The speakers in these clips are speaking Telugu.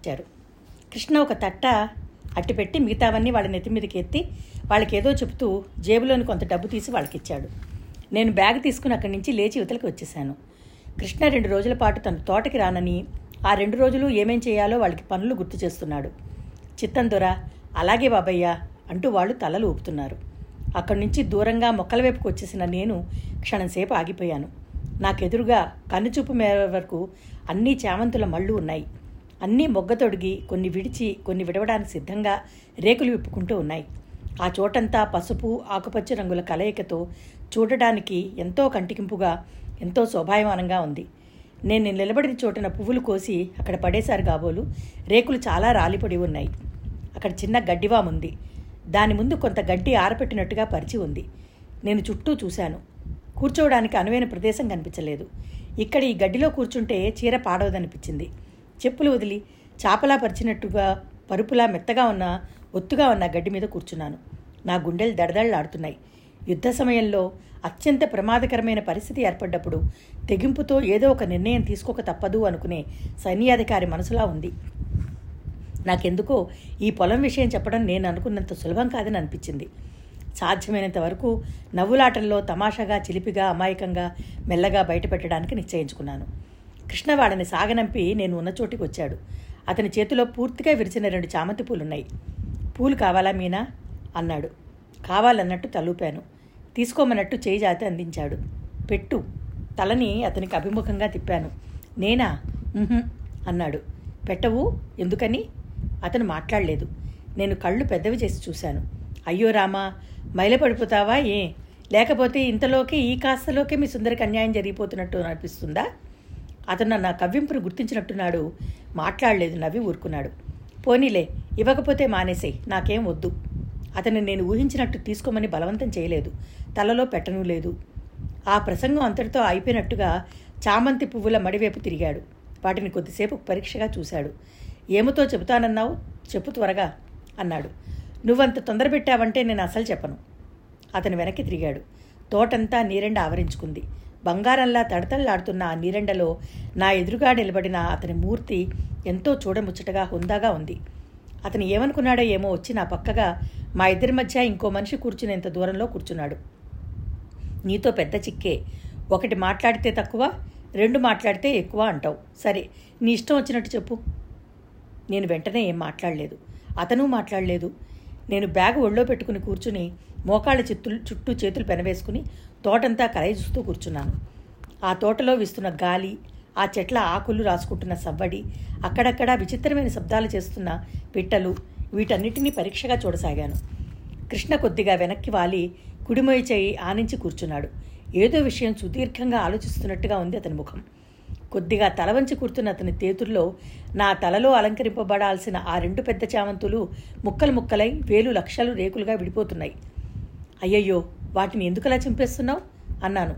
ఇచ్చారు కృష్ణ ఒక తట్ట అట్టిపెట్టి మిగతావన్నీ వాళ్ళ నెత్తి మీదకి ఎత్తి వాళ్ళకి ఏదో చెబుతూ జేబులోని కొంత డబ్బు తీసి వాళ్ళకి ఇచ్చాడు నేను బ్యాగ్ తీసుకుని అక్కడి నుంచి లేచి యువతలకి వచ్చేసాను కృష్ణ రెండు రోజుల పాటు తన తోటకి రానని ఆ రెండు రోజులు ఏమేం చేయాలో వాళ్ళకి పనులు గుర్తు చేస్తున్నాడు. చిత్తం దొర అలాగే బాబయ్య అంటూ వాళ్ళు తలలు ఊపుతున్నారు. అక్కడి నుంచి దూరంగా మొక్కల వైపుకు వచ్చేసిన నేను క్షణంసేపు ఆగిపోయాను. నాకెదురుగా కన్నుచూపు మేర వరకు అన్ని చామంతుల మళ్ళు ఉన్నాయి. అన్నీ మొగ్గ తొడిగి కొన్ని విడిచి కొన్ని విడవడానికి సిద్ధంగా రేకులు విప్పుకుంటూ ఉన్నాయి. ఆ చోటంతా పసుపు ఆకుపచ్చ రంగుల కలయికతో చూడడానికి ఎంతో కంటికింపుగా ఎంతో శోభాయమానంగా ఉంది. నేను నిలబడిన చోటన పువ్వులు కోసి అక్కడ పడేశారు కాబోలు రేకులు చాలా రాలిపడి ఉన్నాయి. అక్కడ చిన్న గడ్డివాం ఉంది దాని ముందు కొంత గడ్డి ఆరపెట్టినట్టుగా పరిచి ఉంది. నేను చుట్టూ చూశాను. కూర్చోవడానికి అనువైన ప్రదేశం కనిపించలేదు. ఇక్కడ ఈ గడ్డిలో కూర్చుంటే చీర పాడవదనిపించింది. చెప్పులు వదిలి చాపలా పరిచినట్టుగా పరుపులా మెత్తగా ఉన్న ఒత్తుగా ఉన్న గడ్డి మీద కూర్చున్నాను. నా గుండెలు దడదళ్ళాడుతున్నాయి యుద్ధ సమయంలో అత్యంత ప్రమాదకరమైన పరిస్థితి ఏర్పడ్డప్పుడు తెగింపుతో ఏదో ఒక నిర్ణయం తీసుకోక తప్పదు అనుకునే సైన్యాధికారి మనసులా ఉంది. నాకెందుకో ఈ పొలం విషయం చెప్పడం నేను అనుకున్నంత సులభం కాదని అనిపించింది. సాధ్యమైనంత వరకు నవ్వులాటల్లో తమాషాగా చిలిపిగా అమాయకంగా మెల్లగా బయటపెట్టడానికి నిశ్చయించుకున్నాను. కృష్ణ వాళ్ళని సాగనంపి నేను ఉన్న చోటికి వచ్చాడు. అతని చేతిలో పూర్తిగా విరిచిన రెండు చామంతి పూలున్నాయి. పూలు కావాలా మీనా? అన్నాడు. కావాలన్నట్టు తలూపాను. తీసుకోమన్నట్టు చేయి జాతి అందించాడు. పెట్టు. తలని అతనికి అభిముఖంగా తిప్పాను. నేనా? అన్నాడు. పెట్టవు? ఎందుకని? అతను మాట్లాడలేదు. నేను కళ్ళు పెద్దవి చేసి చూశాను. అయ్యో రామా మైలపడిపోతావా ఏ? లేకపోతే ఇంతలోకి ఈ కాస్తలోకి మీ సుందరికి అన్యాయం జరిగిపోతున్నట్టు అనిపిస్తుందా? అతను నా కవ్వింపును గుర్తించినట్టున్నాడు. మాట్లాడలేదు నవ్వి ఊరుకున్నాడు. పోనీలే ఇవ్వకపోతే మానేసేయ్ నాకేం వద్దు. అతను నేను ఊహించినట్టు తీసుకోమని బలవంతం చేయలేదు. తలలో పెట్టనూ లేదు. ఆ ప్రసంగం అంతటితో అయిపోయినట్టుగా చామంతి పువ్వుల మడివైపు తిరిగాడు. వాటిని కొద్దిసేపు పరీక్షగా చూశాడు. ఏమితో చెబుతానన్నావు? చెప్పు త్వరగా అన్నాడు. నువ్వంత తొందర పెట్టావంటే నేను అసలు చెప్పను. అతను వెనక్కి తిరిగాడు. తోటంతా నీరెండ ఆవరించుకుంది. బంగారంలా తడతళ్ళాడుతున్న ఆ నీరెండలో నా ఎదురుగా నిలబడిన అతని మూర్తి ఎంతో చూడముచ్చటగా హుందాగా ఉంది. అతను ఏమనుకున్నాడో ఏమో వచ్చి నా పక్కగా మా ఇద్దరి మధ్య ఇంకో మనిషి కూర్చునేంత దూరంలో కూర్చున్నాడు. నీతో పెద్ద చిక్కే. ఒకటి మాట్లాడితే తక్కువ రెండు మాట్లాడితే ఎక్కువ అంటావు. సరే నీ ఇష్టం వచ్చినట్టు చెప్పు. నేను వెంటనే ఏం మాట్లాడలేదు. అతను మాట్లాడలేదు. నేను బ్యాగ్ ఒళ్ళో పెట్టుకుని కూర్చుని మోకాళ్ళ చిత్తులు చుట్టూ చేతులు పెనవేసుకుని తోటంతా కలయి చూస్తూ కూర్చున్నాను. ఆ తోటలో వీస్తున్న గాలి ఆ చెట్ల ఆకులు రాసుకుంటున్న సవ్వడి అక్కడక్కడా విచిత్రమైన శబ్దాలు చేస్తున్న పిట్టలు వీటన్నిటినీ పరీక్షగా చూడసాగాను. కృష్ణ కొద్దిగా వెనక్కి వాలి కుడిమొయి చేయి ఆనించి కూర్చున్నాడు. ఏదో విషయం సుదీర్ఘంగా ఆలోచిస్తున్నట్టుగా ఉంది అతని ముఖం. కొద్దిగా తల వంచి కూర్చున్న అతని చేతుల్లో నా తలలో అలంకరింపబడాల్సిన ఆ రెండు పెద్ద చామంతులు ముక్కలు ముక్కలై వేలు లక్షలు రేకులుగా విడిపోతున్నాయి. అయ్యయ్యో! వాటిని ఎందుకలా చింపేస్తున్నావు? అన్నాను.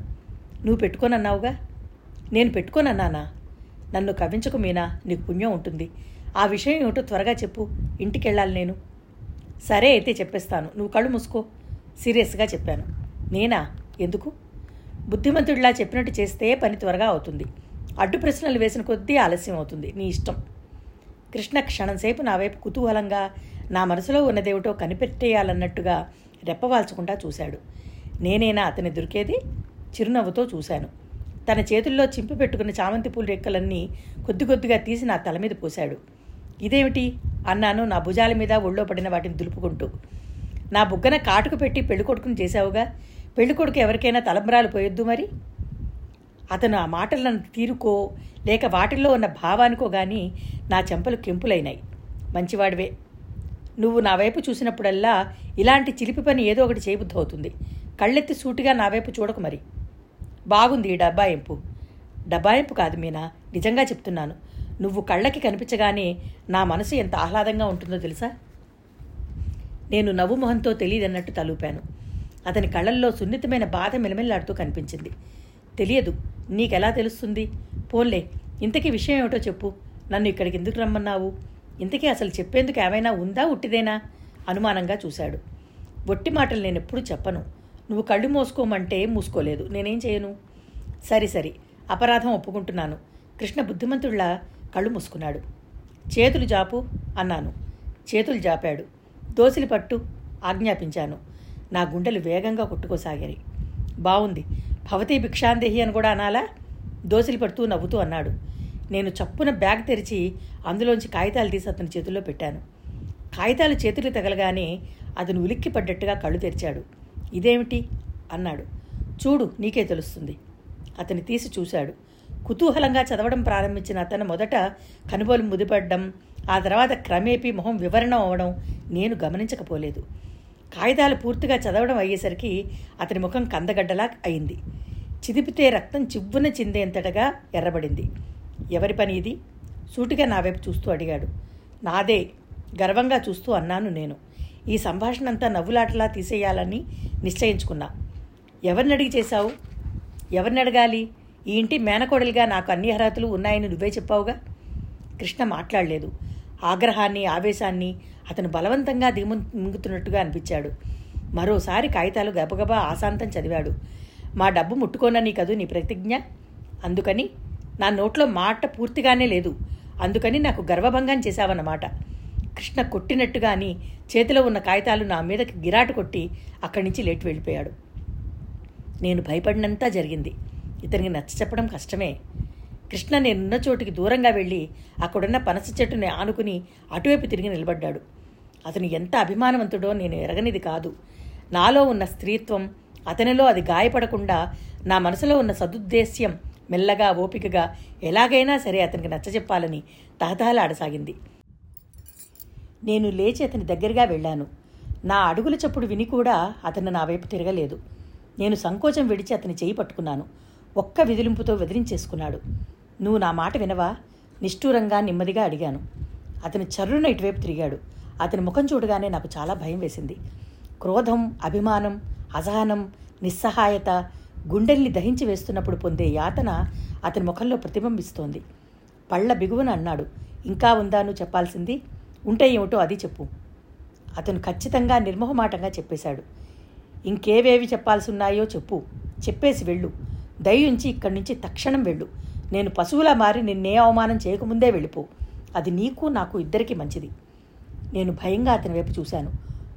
నువ్వు పెట్టుకోనన్నావుగా? నేను పెట్టుకోనన్నానా? నన్ను కవ్వించకు మీనా నీకు పుణ్యం ఉంటుంది. ఆ విషయం ఏమిటో త్వరగా చెప్పు. ఇంటికి వెళ్ళాలి నేను. సరే అయితే చెప్పేస్తాను. నువ్వు కళ్ళు మూసుకో. సీరియస్గా చెప్పాను. నేనా? ఎందుకు? బుద్ధిమంతుడిలా చెప్పినట్టు చేస్తే పని త్వరగా అవుతుంది. అడ్డు ప్రశ్నలు వేసిన కొద్దీ ఆలస్యం అవుతుంది. నీ ఇష్టం. కృష్ణ క్షణంసేపు నా వైపు కుతూహలంగా నా మనసులో ఉన్నదేమిటో కనిపెట్టేయాలన్నట్టుగా రెప్పవాల్చకుండా చూశాడు. నేనేనా అతని దొరికేది చిరునవ్వుతో చూశాను. తన చేతుల్లో చింపి పెట్టుకున్న చామంతి పూల రెక్కలన్నీ కొద్ది కొద్దిగా తీసి నా తల మీద పోశాడు. ఇదేమిటి? అన్నాను నా భుజాల మీద ఒళ్ళో పడిన వాటిని దులుపుకుంటూ. నా బుగ్గన కాటుకు పెట్టి పెళ్ళికొడుకుని చేశావుగా? పెళ్ళికొడుకు ఎవరికైనా తలంబరాలు పోయొద్దు మరి? అతను ఆ మాటలను తీరుకో లేక వాటిల్లో ఉన్న భావానికో గాని నా చెంపలు కెంపులైనాయి. మంచివాడివే. నువ్వు నా వైపు చూసినప్పుడల్లా ఇలాంటి చిలిపి పని ఏదో ఒకటి చేయబుద్ధి అవుతుంది కళ్ళెత్తి సూటిగా నా వైపు చూడకు మరి. బాగుంది ఈ డబ్బాయింపు. డబ్బాయింపు కాదు మీనా నిజంగా చెప్తున్నాను. నువ్వు కళ్ళకి కనిపించగానే నా మనసు ఎంత ఆహ్లాదంగా ఉంటుందో తెలుసా? నేను నవ్వు మొహంతో తెలియదన్నట్టు తలూపాను. అతని కళ్ళల్లో సున్నితమైన బాధ మెలమెల్లాడుతూ కనిపించింది. తెలియదు నీకెలా తెలుస్తుంది? పోన్లే ఇంతకీ విషయం ఏమిటో చెప్పు. నన్ను ఇక్కడికి ఎందుకు రమ్మన్నావు? ఇంతకీ అసలు చెప్పేందుకు ఏమైనా ఉందా ఉట్టిదేనా? అనుమానంగా చూశాడు. ఒట్టి మాటలు నేను ఎప్పుడు చెప్పను. నువ్వు కళ్ళు మోసుకోమంటే మూసుకోలేదు. నేనేం చేయను? సరి సరి. అపరాధం ఒప్పుకుంటున్నాను. కృష్ణ బుద్ధిమంతుడిలా కళ్ళు మూసుకున్నాడు. చేతులు జాపు అన్నాను. చేతులు జాపాడు. దోసిలి పట్టు ఆజ్ఞాపించాను. నా గుండెలు వేగంగా కొట్టుకోసాగాయి. బావుంది. భవతీ భిక్షాందేహి అని కూడా అనాలా? దోసిలి పడుతూ నవ్వుతూ అన్నాడు. నేను చప్పున బ్యాగ్ తెరిచి అందులోంచి కాగితాలు తీసి అతని చేతుల్లో పెట్టాను. కాగితాలు చేతులు తగలగానే అతను ఉలిక్కి పడ్డట్టుగా కళ్ళు తెరిచాడు. ఇదేమిటి? అన్నాడు. చూడు నీకే తెలుస్తుంది. అతని తీసి చూశాడు. కుతూహలంగా చదవడం ప్రారంభించిన అతను మొదట కనుబోలు ముదిపడ్డం ఆ తర్వాత క్రమేపీ మొహం వివరణ అవ్వడం నేను గమనించకపోలేదు. కాగితాలు పూర్తిగా చదవడం అయ్యేసరికి అతని ముఖం కందగడ్డలా అయింది. చిదిపితే రక్తం చివ్వున చిందేంతటగా ఎర్రబడింది. ఎవరి పని ఇది? సూటిగా నా వైపు చూస్తూ అడిగాడు. నాదే గర్వంగా చూస్తూ అన్నాను నేను. ఈ సంభాషణ అంతా నవ్వులాటలా తీసేయాలని నిశ్చయించుకున్నా. ఎవరిని అడిగి చేశావు? ఎవరిని అడగాలి? ఈ ఇంటి మేనకోడలిగా నాకు అన్ని అర్హతలు ఉన్నాయని నువ్వే చెప్పావుగా? కృష్ణ మాట్లాడలేదు. ఆగ్రహాన్ని ఆవేశాన్ని అతను బలవంతంగా దిగు మింగుతున్నట్టుగా అనిపించాడు. మరోసారి కాగితాలు గబగబా ఆశాంతం చదివాడు. మా డబ్బు ముట్టుకోనని కదూ నీ ప్రతిజ్ఞ? అందుకని నా నోట్లో మాట పూర్తిగానే లేదు. అందుకని నాకు గర్వభంగం చేశావన్నమాట. కృష్ణ కొట్టినట్టుగా అని చేతిలో ఉన్న కాగితాలు నా మీదకి గిరాటు కొట్టి అక్కడి నుంచి లేట్ వెళ్ళిపోయాడు. నేను భయపడినంతా జరిగింది. ఇతనికి నచ్చ చెప్పడం కష్టమే. కృష్ణ నేనున్న చోటికి దూరంగా వెళ్ళి అక్కడున్న పనస చెట్టుని ఆనుకుని అటువైపు తిరిగి నిలబడ్డాడు. అతను ఎంత అభిమానవంతుడో నేను ఎరగనిది కాదు. నాలో ఉన్న స్త్రీత్వం అతనిలో అది గాయపడకుండా నా మనసులో ఉన్న సదుద్దేశ్యం మెల్లగా ఓపికగా ఎలాగైనా సరే అతనికి నచ్చజెప్పాలని తహతహలాడసాగింది నేను లేచి అతని దగ్గరగా వెళ్ళాను. నా అడుగుల చప్పుడు విని కూడా అతను నా వైపు తిరగలేదు. నేను సంకోచం విడిచి అతని చేయి పట్టుకున్నాను. ఒక్క విదిలింపుతో వెదిరించేసుకున్నాడు నువ్వు నా మాట వినవా? నిష్ఠూరంగా నెమ్మదిగా అడిగాను. అతను చర్రున ఇటువైపు తిరిగాడు. అతని ముఖం చూడగానే నాకు చాలా భయం వేసింది. క్రోధం అభిమానం అసహనం నిస్సహాయత గుండెల్ని దహించి వేస్తున్నప్పుడు పొందే యాతన అతని ముఖంలో ప్రతిబింబిస్తోంది. పళ్ళ బిగువన అన్నాడు ఇంకా ఉందా నువ్వు చెప్పాల్సింది? ఉంటే ఏమిటో అది చెప్పు. అతను ఖచ్చితంగా నిర్మోహమాటంగా చెప్పేశాడు ఇంకేవేవి చెప్పాల్సి ఉన్నాయో చెప్పు. చెప్పేసి వెళ్ళు. దయించి ఇక్కడి నుంచి తక్షణం వెళ్ళు. నేను పశువులా మారి నిన్నే అవమానం చేయకముందే వెళ్ళిపో. అది నీకు నాకు ఇద్దరికీ మంచిది. నేను భయంగా అతని వైపు చూశాను.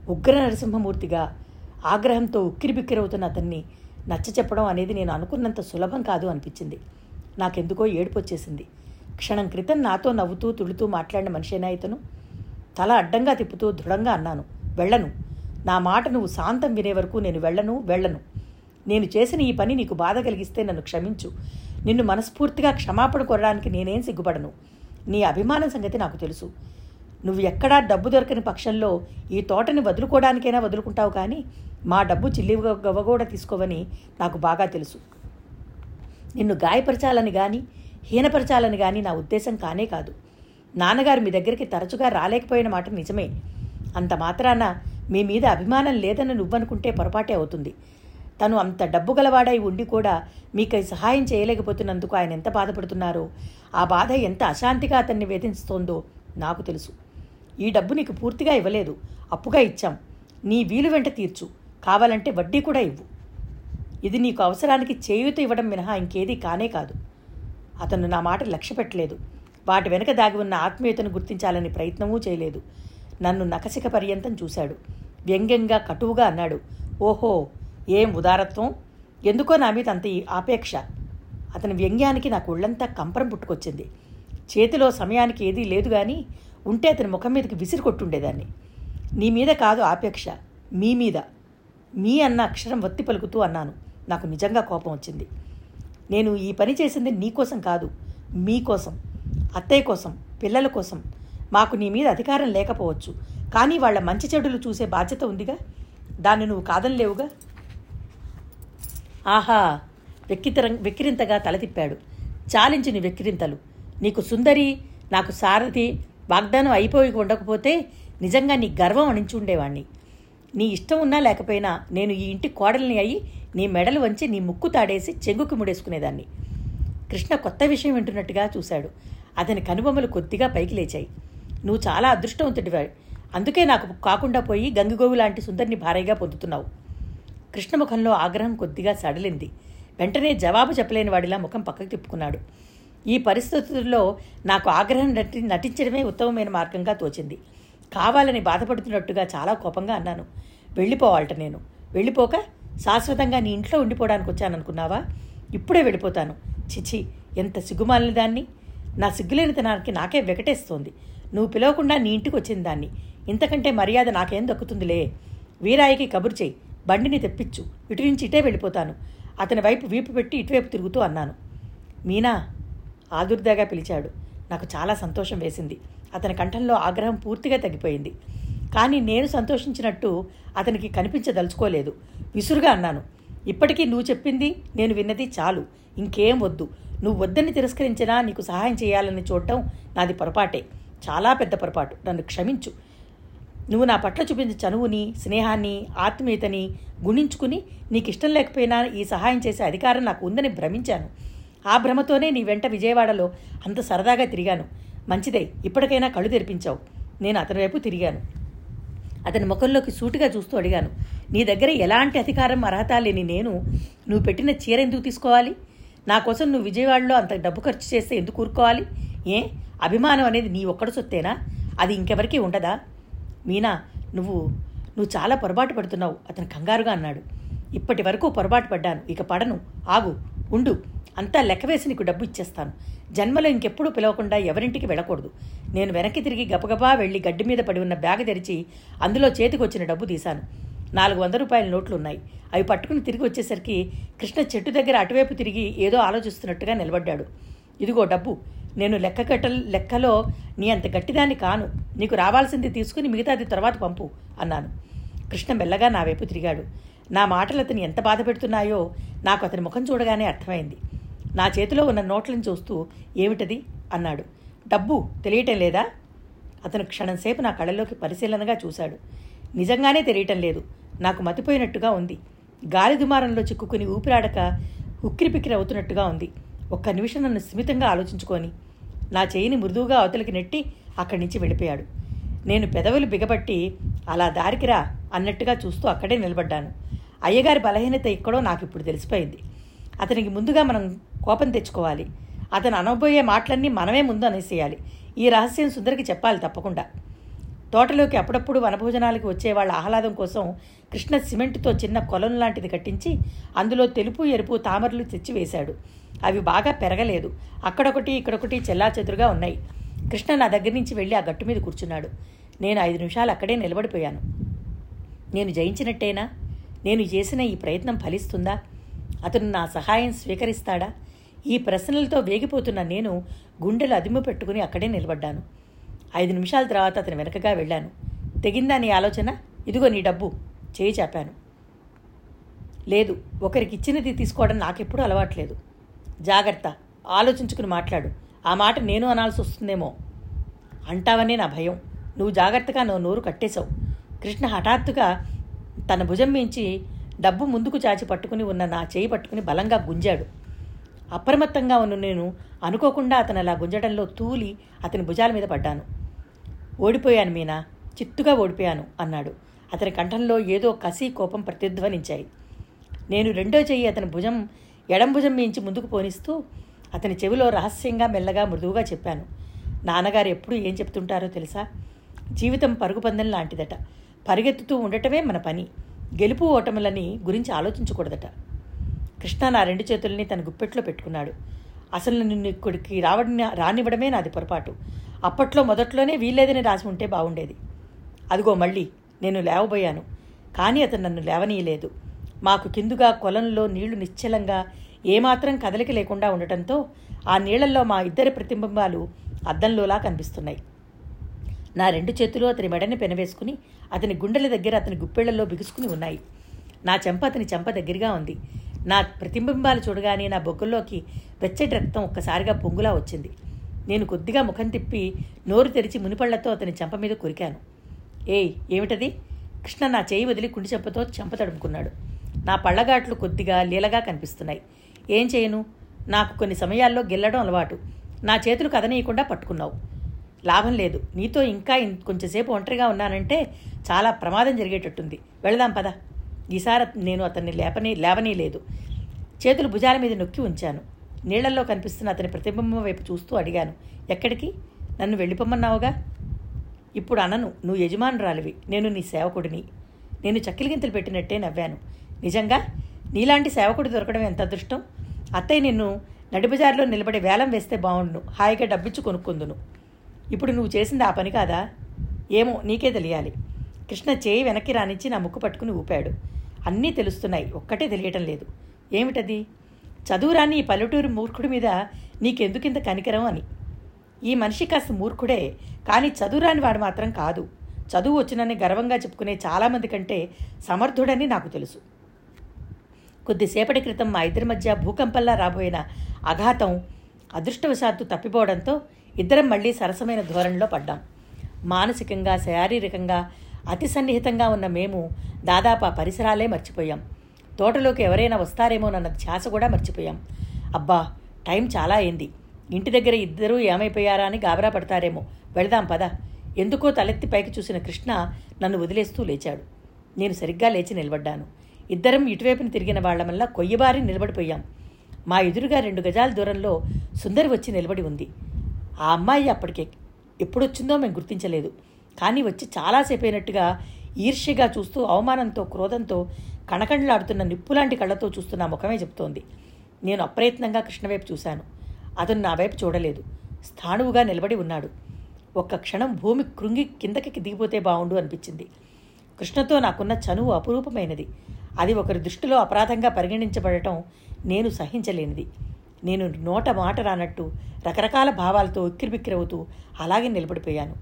ఉగ్ర నరసింహమూర్తిగా ఆగ్రహంతో ఉక్కిరిబిక్కిరవుతున్న అతన్ని నచ్చ చెప్పడం అనేది నేను అనుకున్నంత సులభం కాదు అనిపించింది. నాకెందుకో ఏడుపు వచ్చేసింది క్షణం క్రితం నాతో నవ్వుతూ తుడుతూ మాట్లాడిన మనిషేనా ఇతను? తల అడ్డంగా తిప్పుతూ దృఢంగా అన్నాను వెళ్ళను. నా మాట నువ్వు శాంతం వినే వరకు నేను వెళ్ళను వెళ్ళను. నేను చేసిన ఈ పని నీకు బాధ కలిగిస్తే నన్ను క్షమించు. నిన్ను మనస్ఫూర్తిగా క్షమాపణ కొరడానికి నేనేం సిగ్గుపడను. నీ అభిమానం సంగతి నాకు తెలుసు. నువ్వు ఎక్కడా డబ్బు దొరకని పక్షంలో ఈ తోటని వదులుకోవడానికైనా వదులుకుంటావు కానీ మా డబ్బు చిల్లిగా కూడా తీసుకోవని నాకు బాగా తెలుసు. నిన్ను గాయపరచాలని కానీ హీనపరచాలని కానీ నా ఉద్దేశం కానే కాదు. నాన్నగారు మీ దగ్గరికి తరచుగా రాలేకపోయిన మాట నిజమే. అంత మాత్రాన మీ మీద అభిమానం లేదని నువ్వనుకుంటే పొరపాటే అవుతుంది. తను అంత డబ్బు గలవాడై ఉండి కూడా మీకై సహాయం చేయలేకపోతున్నందుకు ఆయన ఎంత బాధపడుతున్నారో ఆ బాధ ఎంత అశాంతిగా అతన్ని వేధిస్తోందో నాకు తెలుసు. ఈ డబ్బు నీకు పూర్తిగా ఇవ్వలేదు. అప్పుగా ఇచ్చాం. నీ వీలు వెంట తీర్చు. కావాలంటే వడ్డీ కూడా ఇవ్వు. ఇది నీకు అవసరానికి చేయూత ఇవ్వడం మినహా ఇంకేదీ కానే కాదు. అతను నా మాట లక్ష్య పెట్టలేదు. వాటి వెనక దాగి ఉన్న ఆత్మీయతను గుర్తించాలని ప్రయత్నమూ చేయలేదు. నన్ను నకసిక పర్యంతం చూశాడు. వ్యంగ్యంగా కటువుగా అన్నాడు ఓహో ఏం ఉదారత్వం? ఎందుకో నా మీద అంత ఈ ఆపేక్ష. అతని వ్యంగ్యానికి నాకు ఒళ్ళంతా కంపరం పుట్టుకొచ్చింది. చేతిలో సమయానికి ఏదీ లేదు కానీ ఉంటే అతని ముఖం మీదకి విసిరి కొట్టుండేదాన్ని. నీ మీద కాదు ఆపేక్ష మీ మీద. మీ అన్న అక్షరం వత్తి పలుకుతూ అన్నాను. నాకు నిజంగా కోపం వచ్చింది. నేను ఈ పని చేసింది నీకోసం కాదు మీకోసం అత్తయ్య కోసం పిల్లల కోసం. మాకు నీ మీద అధికారం లేకపోవచ్చు. కానీ వాళ్ళ మంచి చెడులు చూసే బాధ్యత ఉందిగా? దాన్ని నువ్వు కాదనిలేవుగా? ఆహా వెక్కితరం వెక్కిరింతగా తల తిప్పాడు. చాలించి నీ వెక్కిరింతలు. నీకు సుందరి నాకు సారథి వాగ్దానం అయిపోయి ఉండకపోతే నిజంగా నీ గర్వం అణించి ఉండేవాణ్ణి. నీ ఇష్టం ఉన్నా లేకపోయినా నేను ఈ ఇంటి కోడల్ని అయ్యి నీ మెడలు వంచి నీ ముక్కు తాడేసి చెంగుకి ముడేసుకునేదాన్ని. కృష్ణ కొత్త విషయం వింటున్నట్టుగా చూశాడు. అతని కనుబొమ్మలు కొద్దిగా పైకి లేచాయి. నువ్వు చాలా అదృష్టవంతుడివాడు అందుకే నాకు కాకుండా పోయి గంగిగోవు లాంటి సుందరిని భారీగా పొందుతున్నావు. కృష్ణముఖంలో ఆగ్రహం కొద్దిగా సడలింది. వెంటనే జవాబు చెప్పలేని వాడిలా ముఖం పక్కకు తిప్పుకున్నాడు. ఈ పరిస్థితుల్లో నాకు ఆగ్రహం నటి నటించడమే ఉత్తమమైన మార్గంగా తోచింది. కావాలని బాధపడుతున్నట్టుగా చాలా కోపంగా అన్నాను. వెళ్ళిపోవాలట నేను. వెళ్ళిపోక శాశ్వతంగా నీ ఇంట్లో ఉండిపోవడానికి వచ్చాననుకున్నావా? ఇప్పుడే వెళ్ళిపోతాను. చిచి ఎంత సిగ్గుమాలిన దాన్ని. నా సిగ్గులేనితనానికి నాకే వెకటేస్తోంది. నువ్వు పిలవకుండా నీ ఇంటికి వచ్చిన దాన్ని. ఇంతకంటే మర్యాద నాకేం దక్కుతుందిలే. వీరాయికి కబురు చేయి బండిని తెప్పించు. ఇటు నుంచి ఇటే వెళ్ళిపోతాను. అతని వైపు వీపు పెట్టి ఇటువైపు తిరుగుతూ అన్నాను. మీనా ఆదుర్దాగా పిలిచాడు. నాకు చాలా సంతోషం వేసింది. అతని కంఠంలో ఆగ్రహం పూర్తిగా తగ్గిపోయింది. కానీ నేను సంతోషించినట్టు అతనికి కనిపించదలుచుకోలేదు. విసురుగా అన్నాను. ఇప్పటికీ నువ్వు చెప్పింది నేను విన్నది చాలు. ఇంకేం వద్దు. నువ్వు వద్దని తిరస్కరించినా నీకు సహాయం చేయాలని చూడటం నాది పొరపాటే. చాలా పెద్ద పొరపాటు. నన్ను క్షమించు. నువ్వు నా పట్ల చూపించిన చనువుని స్నేహాన్ని ఆత్మీయతని గుణించుకుని నీకు ఇష్టం లేకపోయినా ఈ సహాయం చేసే అధికారం నాకు ఉందని భ్రమించాను. ఆ భ్రమతోనే నీ వెంట విజయవాడలో అంత సరదాగా తిరిగాను. మంచిదే ఇప్పటికైనా కళ్ళు తెరిపించావు. నేను అతని వైపు తిరిగాను. అతని ముఖంలోకి సూటిగా చూస్తూ అడిగాను నీ దగ్గర ఎలాంటి అధికారం అర్హత లేని నేను? నువ్వు పెట్టిన చీర ఎందుకు తీసుకోవాలి? నా కోసం నువ్వు విజయవాడలో అంత డబ్బు ఖర్చు చేస్తే ఎందుకు ఊరుకోవాలి? ఏ? అభిమానం అనేది నీ ఒక్కడు సొత్తేనా? అది ఇంకెవరికీ ఉండదా? మీనా నువ్వు నువ్వు చాలా పొరపాటు పడుతున్నావు అతను కంగారుగా అన్నాడు. ఇప్పటి వరకు పొరపాటు పడ్డాను. ఇక పడను. ఆగు. ఉండు. అంతా లెక్కవేసి నీకు డబ్బు ఇచ్చేస్తాను. జన్మలో ఇంకెప్పుడు పిలవకుండా ఎవరింటికి వెళ్ళకూడదు. నేను వెనక్కి తిరిగి గబగబా వెళ్ళి గడ్డి మీద పడి ఉన్న బ్యాగ్ తెరిచి అందులో చేతికి వచ్చిన డబ్బు తీశాను. నాలుగు వంద రూపాయల నోట్లు ఉన్నాయి అవి పట్టుకుని తిరిగి వచ్చేసరికి కృష్ణ చెట్టు దగ్గర అటువైపు తిరిగి ఏదో ఆలోచిస్తున్నట్టుగా నిలబడ్డాడు. ఇదిగో డబ్బు. నేను లెక్క కట్ట లెక్కలో నీ అంత గట్టిదాన్ని కాను. నీకు రావాల్సింది తీసుకుని మిగతాది తర్వాత పంపు అన్నాను. కృష్ణ మెల్లగా నా వైపు తిరిగాడు. నా మాటలు అతను ఎంత బాధ పెడుతున్నాయో నాకు అతని ముఖం చూడగానే అర్థమైంది. నా చేతిలో ఉన్న నోట్లను చూస్తూ ఏమిటది? అన్నాడు. డబ్బు తెలియటం లేదా? అతను క్షణంసేపు నా కళ్ళలోకి పరిశీలనగా చూశాడు. నిజంగానే తెలియటం లేదు. నాకు మతిపోయినట్టుగా ఉంది. గాలి దుమారంలో చిక్కుకుని ఊపిరాడక ఉక్కిరిపిక్కిరి అవుతున్నట్టుగా ఉంది. ఒక్క నిమిషం నన్ను స్మితంగా ఆలోచించుకొని నా చేయిని మృదువుగా అవతలికి నెట్టి అక్కడి నుంచి వెళ్ళిపోయాడు. నేను పెదవులు బిగబట్టి అలా దారికిరా అన్నట్టుగా చూస్తూ అక్కడే నిలబడ్డాను. అయ్యగారి బలహీనత ఎక్కడో నాకు ఇప్పుడు తెలిసిపోయింది. అతనికి ముందుగా మనం కోపం తెచ్చుకోవాలి. అతను అనబోయే మాటలన్నీ మనమే ముందు అనేసేయాలి. ఈ రహస్యం సుందరికి చెప్పాలి తప్పకుండా. తోటలోకి అప్పుడప్పుడు వనభోజనాలకు వచ్చే వాళ్ళ ఆహ్లాదం కోసం కృష్ణ సిమెంట్తో చిన్న కొలం లాంటిది కట్టించి అందులో తెలుపు ఎరుపు తామరలు తెచ్చి వేశాడు. అవి బాగా పెరగలేదు. అక్కడొకటి ఇక్కడొకటి చెల్లాచెదురుగా ఉన్నాయి. కృష్ణ నా దగ్గర నుంచి వెళ్ళి ఆ గట్టు మీద కూర్చున్నాడు. నేను ఐదు నిమిషాలు అక్కడే నిలబడిపోయాను. నేను జయించినట్టేనా? నేను చేసిన ఈ ప్రయత్నం ఫలిస్తుందా? అతను నా సహాయం స్వీకరిస్తాడా? ఈ ప్రశ్నలతో వేగిపోతున్న నేను గుండెలు అదిము పెట్టుకుని అక్కడే నిలబడ్డాను. ఐదు నిమిషాల తర్వాత అతను వెనకగా వెళ్ళాను. తెగిందా నీ ఆలోచన? ఇదిగో నీ డబ్బు. చేయి చాపాను. లేదు ఒకరికి ఇచ్చినది తీసుకోవడం నాకెప్పుడు అలవాట్లేదు. జాగ్రత్త ఆలోచించుకుని మాట్లాడు. ఆ మాట నేను అనాల్సి వస్తుందేమో. అంటావనే నా భయం. నువ్వు జాగ్రత్తగా నువ్వు నోరు కట్టేశావు. కృష్ణ హఠాత్తుగా తన భుజం మించి డబ్బు ముందుకు చాచి పట్టుకుని ఉన్న నా చేయి పట్టుకుని బలంగా గుంజాడు. అప్రమత్తంగా ఉన్న నేను అనుకోకుండా అతను అలా గుంజడంలో తూలి అతని భుజాల మీద పడ్డాను. ఓడిపోయాను మీనా చిత్తుగా ఓడిపోయాను అన్నాడు. అతని కంఠంలో ఏదో కసి కోపం ప్రతిధ్వనించాయి. నేను రెండో చెయ్యి అతని భుజం ఎడం భుజం మించి ముందుకు పోనిస్తూ అతని చెవిలో రహస్యంగా మెల్లగా మృదువుగా చెప్పాను. నాన్నగారు ఎప్పుడు ఏం చెప్తుంటారో తెలుసా? జీవితం పరుగు పందెం లాంటిదట. పరిగెత్తుతూ ఉండటమే మన పని. గెలుపు ఓటములని గురించి ఆలోచించకూడదట. కృష్ణ నా రెండు చేతుల్ని తన గుప్పెట్లో పెట్టుకున్నాడు. అసలు నిన్ను ఇక్కడికి రావడం రానివ్వడమే నాది పొరపాటు. అప్పట్లో మొదట్లోనే వీల్లేదని రాసి ఉంటే బాగుండేది. అదిగో మళ్ళీ నేను లేవబోయాను. కానీ అతను నన్ను లేవనీయలేదు. మాకు కిందుగా కొలంలో నీళ్ళు నిశ్చలంగా ఏమాత్రం కదలిక లేకుండా ఉండటంతో ఆ నీళ్ళల్లో మా ఇద్దరి ప్రతిబింబాలు అద్దంలోలా కనిపిస్తున్నాయి. నా రెండు చేతులు అతని మెడని పెనవేసుకుని అతని గుండెల దగ్గర అతని గుప్పెళ్ళలో బిగుసుకుని ఉన్నాయి. నా చెంప అతని చెంప దగ్గరగా ఉంది. నా ప్రతిబింబాలు చూడగానే నా బొగ్గుల్లోకి వెచ్చటి రక్తం ఒక్కసారిగా పొంగులా వచ్చింది. నేను కొద్దిగా ముఖం తిప్పి నోరు తెరిచి మునిపళ్ళతో అతని చెంప మీద కొరికాను. ఏయ్ ఏమిటది? కృష్ణ నా చేయి వదిలి కుండి చెంపతో చెంప తడుముకున్నాడు. నా పళ్ళగాట్లు కొద్దిగా లీలగా కనిపిస్తున్నాయి. ఏం చేయను? నాకు కొన్ని సమయాల్లో గెల్లడం అలవాటు. నా చేతులు కదనీయకుండా పట్టుకున్నావు. లాభం లేదు. నీతో ఇంకా కొంచెంసేపు ఒంటరిగా ఉన్నానంటే చాలా ప్రమాదం జరిగేటట్టుంది. వెళదాం పద. ఈసారి నేను అతన్ని లేపని లేవనీ లేదు చేతులు భుజాల మీద నొక్కి ఉంచాను. నీళ్ళలో కనిపిస్తున్న అతని ప్రతిబింబం వైపు చూస్తూ అడిగాను. ఎక్కడికి? నన్ను వెళ్ళిపోమన్నావుగా ఇప్పుడు అనను. నువ్వు యజమానురాలివి. నేను నీ సేవకుడిని. నేను చక్కిలిగింతలు పెట్టినట్టే నవ్వాను. నిజంగా? నీలాంటి సేవకుడు దొరకడం ఎంత అదృష్టం? అత్తయ్య నిన్ను నడిబజార్లో నిలబడి వేలం వేస్తే బాగుండును హాయిగా డబ్బిచ్చు కొనుక్కుందును. ఇప్పుడు నువ్వు చేసింది ఆ పని కాదా? ఏమో నీకే తెలియాలి. కృష్ణ చేయి వెనక్కి రానిచ్చి నా ముక్కు పట్టుకుని ఊపాడు. అన్నీ తెలుస్తున్నాయి. ఒక్కటే తెలియటం లేదు. ఏమిటది? చదువురాని ఈ పల్లెటూరు మూర్ఖుడి మీద నీకెందుకింత కనికరం అని. ఈ మనిషి కాస్త మూర్ఖుడే కానీ చదువురాని వాడు మాత్రం కాదు. చదువు వచ్చినని గర్వంగా చెప్పుకునే చాలామంది కంటే సమర్థుడని నాకు తెలుసు. కొద్దిసేపటి క్రితం మా ఇద్దరి మధ్య భూకంపంలా రాబోయిన అఘాతం అదృష్టవశాత్తు తప్పిపోవడంతో ఇద్దరం మళ్ళీ సరసమైన ధోరణిలో పడ్డాం. మానసికంగా శారీరకంగా అతి సన్నిహితంగా ఉన్న మేము దాదాపు ఆ పరిసరాలే మర్చిపోయాం. తోటలోకి ఎవరైనా వస్తారేమోనన్న ధ్యాస కూడా మర్చిపోయాం. అబ్బా టైం చాలా అయింది. ఇంటి దగ్గర ఇద్దరూ ఏమైపోయారా అని గాబరా పడతారేమో. వెళదాం పద. ఎందుకో తలెత్తి పైకి చూసిన కృష్ణ నన్ను వదిలేస్తూ లేచాడు. నేను సరిగ్గా లేచి నిలబడ్డాను. ఇద్దరం ఇటువైపున తిరిగిన వాళ్ళ కొయ్యబారి నిలబడిపోయాం. మా ఎదురుగా రెండు గజాల దూరంలో సుందరి వచ్చి నిలబడి ఉంది. ఆ అమ్మాయి అప్పటికే ఎప్పుడొచ్చిందో మేము గుర్తించలేదు. కానీ వచ్చి చాలాసేపు అయినట్టుగా ఈర్ష్యగా చూస్తూ అవమానంతో క్రోధంతో కణకణలాడుతున్న నిప్పులాంటి కళ్ళతో చూస్తున్న ముఖమే చెప్తోంది నేను అప్రయత్నంగా కృష్ణ వైపు చూశాను. అతను నా వైపు చూడలేదు. స్థాణువుగా నిలబడి ఉన్నాడు. ఒక్క క్షణం భూమి కృంగి కిందకి దిగిపోతే బావుండు అనిపించింది. కృష్ణతో నాకున్న చనువు అపురూపమైనది. అది ఒకరి దృష్టిలో అపరాధంగా పరిగణించబడటం నేను సహించలేనిది. నేను నోట మాట రానట్టు రకరకాల భావాలతో ఉక్కిరిబిక్కిరవుతూ అలాగే నిలబడిపోయాను.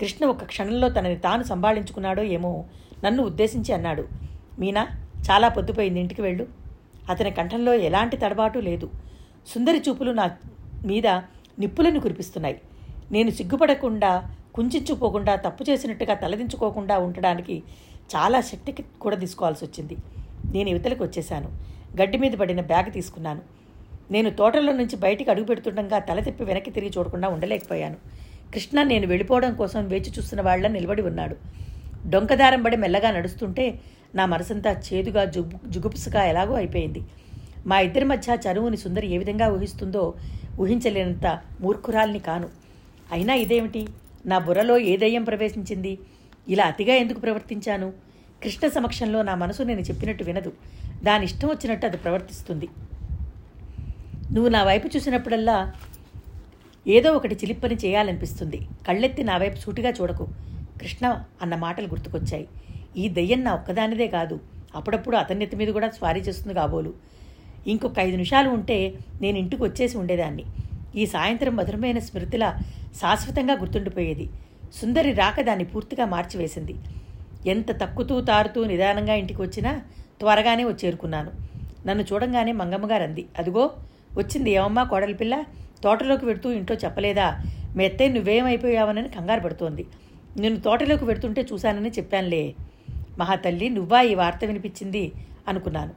కృష్ణ ఒక క్షణంలో తనని తాను సంభాళించుకున్నాడో ఏమో నన్ను ఉద్దేశించి అన్నాడు. మీనా చాలా పొద్దుపోయింది ఇంటికి వెళ్ళు. అతని కంఠంలో ఎలాంటి తడబాటు లేదు. సుందరి చూపులు నా మీద నిప్పులను కురిపిస్తున్నాయి. నేను సిగ్గుపడకుండా కుంచుపోకుండా తప్పు చేసినట్టుగా తలదించుకోకుండా ఉండడానికి చాలా శక్తికి కూడా తీసుకోవాల్సి వచ్చింది. నేను ఇవతలకు వచ్చేశాను. గడ్డి మీద పడిన బ్యాగ్ తీసుకున్నాను. నేను తోటలో నుంచి బయటికి అడుగు పెడుతుండగా తల తిప్పి వెనక్కి తిరిగి చూడకుండా ఉండలేకపోయాను. కృష్ణ నేను వెళ్ళిపోవడం కోసం వేచి చూస్తున్న వాళ్ళ నిలబడి ఉన్నాడు. డొంకదారం పడి మెల్లగా నడుస్తుంటే నా మనసంతా చేదుగా జుగు జుగుపుసుగా ఎలాగో అయిపోయింది. మా ఇద్దరి మధ్య చనువుని సుందరి ఏ విధంగా ఊహిస్తుందో ఊహించలేనంత మూర్ఖురాల్ని కాను. అయినా ఇదేమిటి? నా బుర్రలో ఏ దయ్యం ప్రవేశించింది? ఇలా అతిగా ఎందుకు ప్రవర్తించాను? కృష్ణ సమక్షంలో నా మనసు నేను చెప్పినట్టు వినదు. దాని ఇష్టం వచ్చినట్టు అది ప్రవర్తిస్తుంది. నువ్వు నా వైపు చూసినప్పుడల్లా ఏదో ఒకటి చిలిప్పని చేయాలనిపిస్తుంది. కళ్ళెత్తి నా వైపు సూటిగా చూడకు. కృష్ణ అన్న మాటలు గుర్తుకొచ్చాయి. ఈ దయ్యం నా ఒక్కదానిదే కాదు. అప్పుడప్పుడు అతని మీద కూడా స్వారీ చేస్తుంది కాబోలు. ఇంకొక ఐదు నిమిషాలు ఉంటే నేను ఇంటికి వచ్చేసి ఉండేదాన్ని. ఈ సాయంత్రం మధురమైన స్మృతిలా శాశ్వతంగా గుర్తుండిపోయేది. సుందరి రాక దాన్ని పూర్తిగా మార్చివేసింది. ఎంత తక్కుతూ తారుతూ నిదానంగా ఇంటికి వచ్చినా త్వరగానే వచ్చేరుకున్నాను. నన్ను చూడంగానే మంగమ్మగారు అంది అదిగో వచ్చింది ఏమమ్మా కోడలి పిల్ల తోటలోకి పెడుతూ ఇంట్లో చెప్పలేదా? మెత్తే నువ్వేమైపోయావనని కంగారు పడుతోంది. నేను తోటలోకి పెడుతుంటే చూశానని చెప్పానులే. మహాతల్లి నువ్వా ఈ వార్త వినిపించింది? అనుకున్నాను.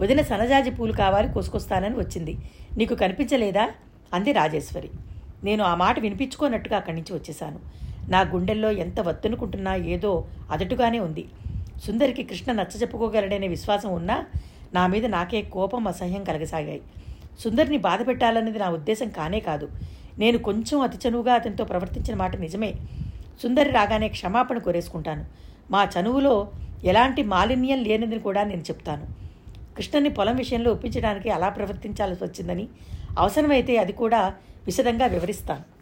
వదిన సనజాజి పూలు కావాలి కోసుకొస్తానని వచ్చింది. నీకు కనిపించలేదా? అంది రాజేశ్వరి. నేను ఆ మాట వినిపించుకోనట్టుగా అక్కడి నుంచి వచ్చేశాను. నా గుండెల్లో ఎంత వత్తునుకుంటున్నా ఏదో అదటుగానే ఉంది. సుందరికి కృష్ణ నచ్చ చెప్పుకోగలడనే విశ్వాసం ఉన్నా నా మీద నాకే కోపం అసహ్యం కలగసాగాయి. సుందరిని బాధ పెట్టాలన్నది నా ఉద్దేశం కానే కాదు. నేను కొంచెం అతి చనువుగా అతనితో ప్రవర్తించిన మాట నిజమే. సుందరి రాగానే క్షమాపణ కోరేసుకుంటాను. మా చనువులో ఎలాంటి మాలిన్యం లేనిదని కూడా నేను చెప్తాను. కృష్ణని పొలం విషయంలో ఒప్పించడానికి అలా ప్రవర్తించాల్సి వచ్చిందని అవసరమైతే అది కూడా విశదంగా వివరిస్తాను.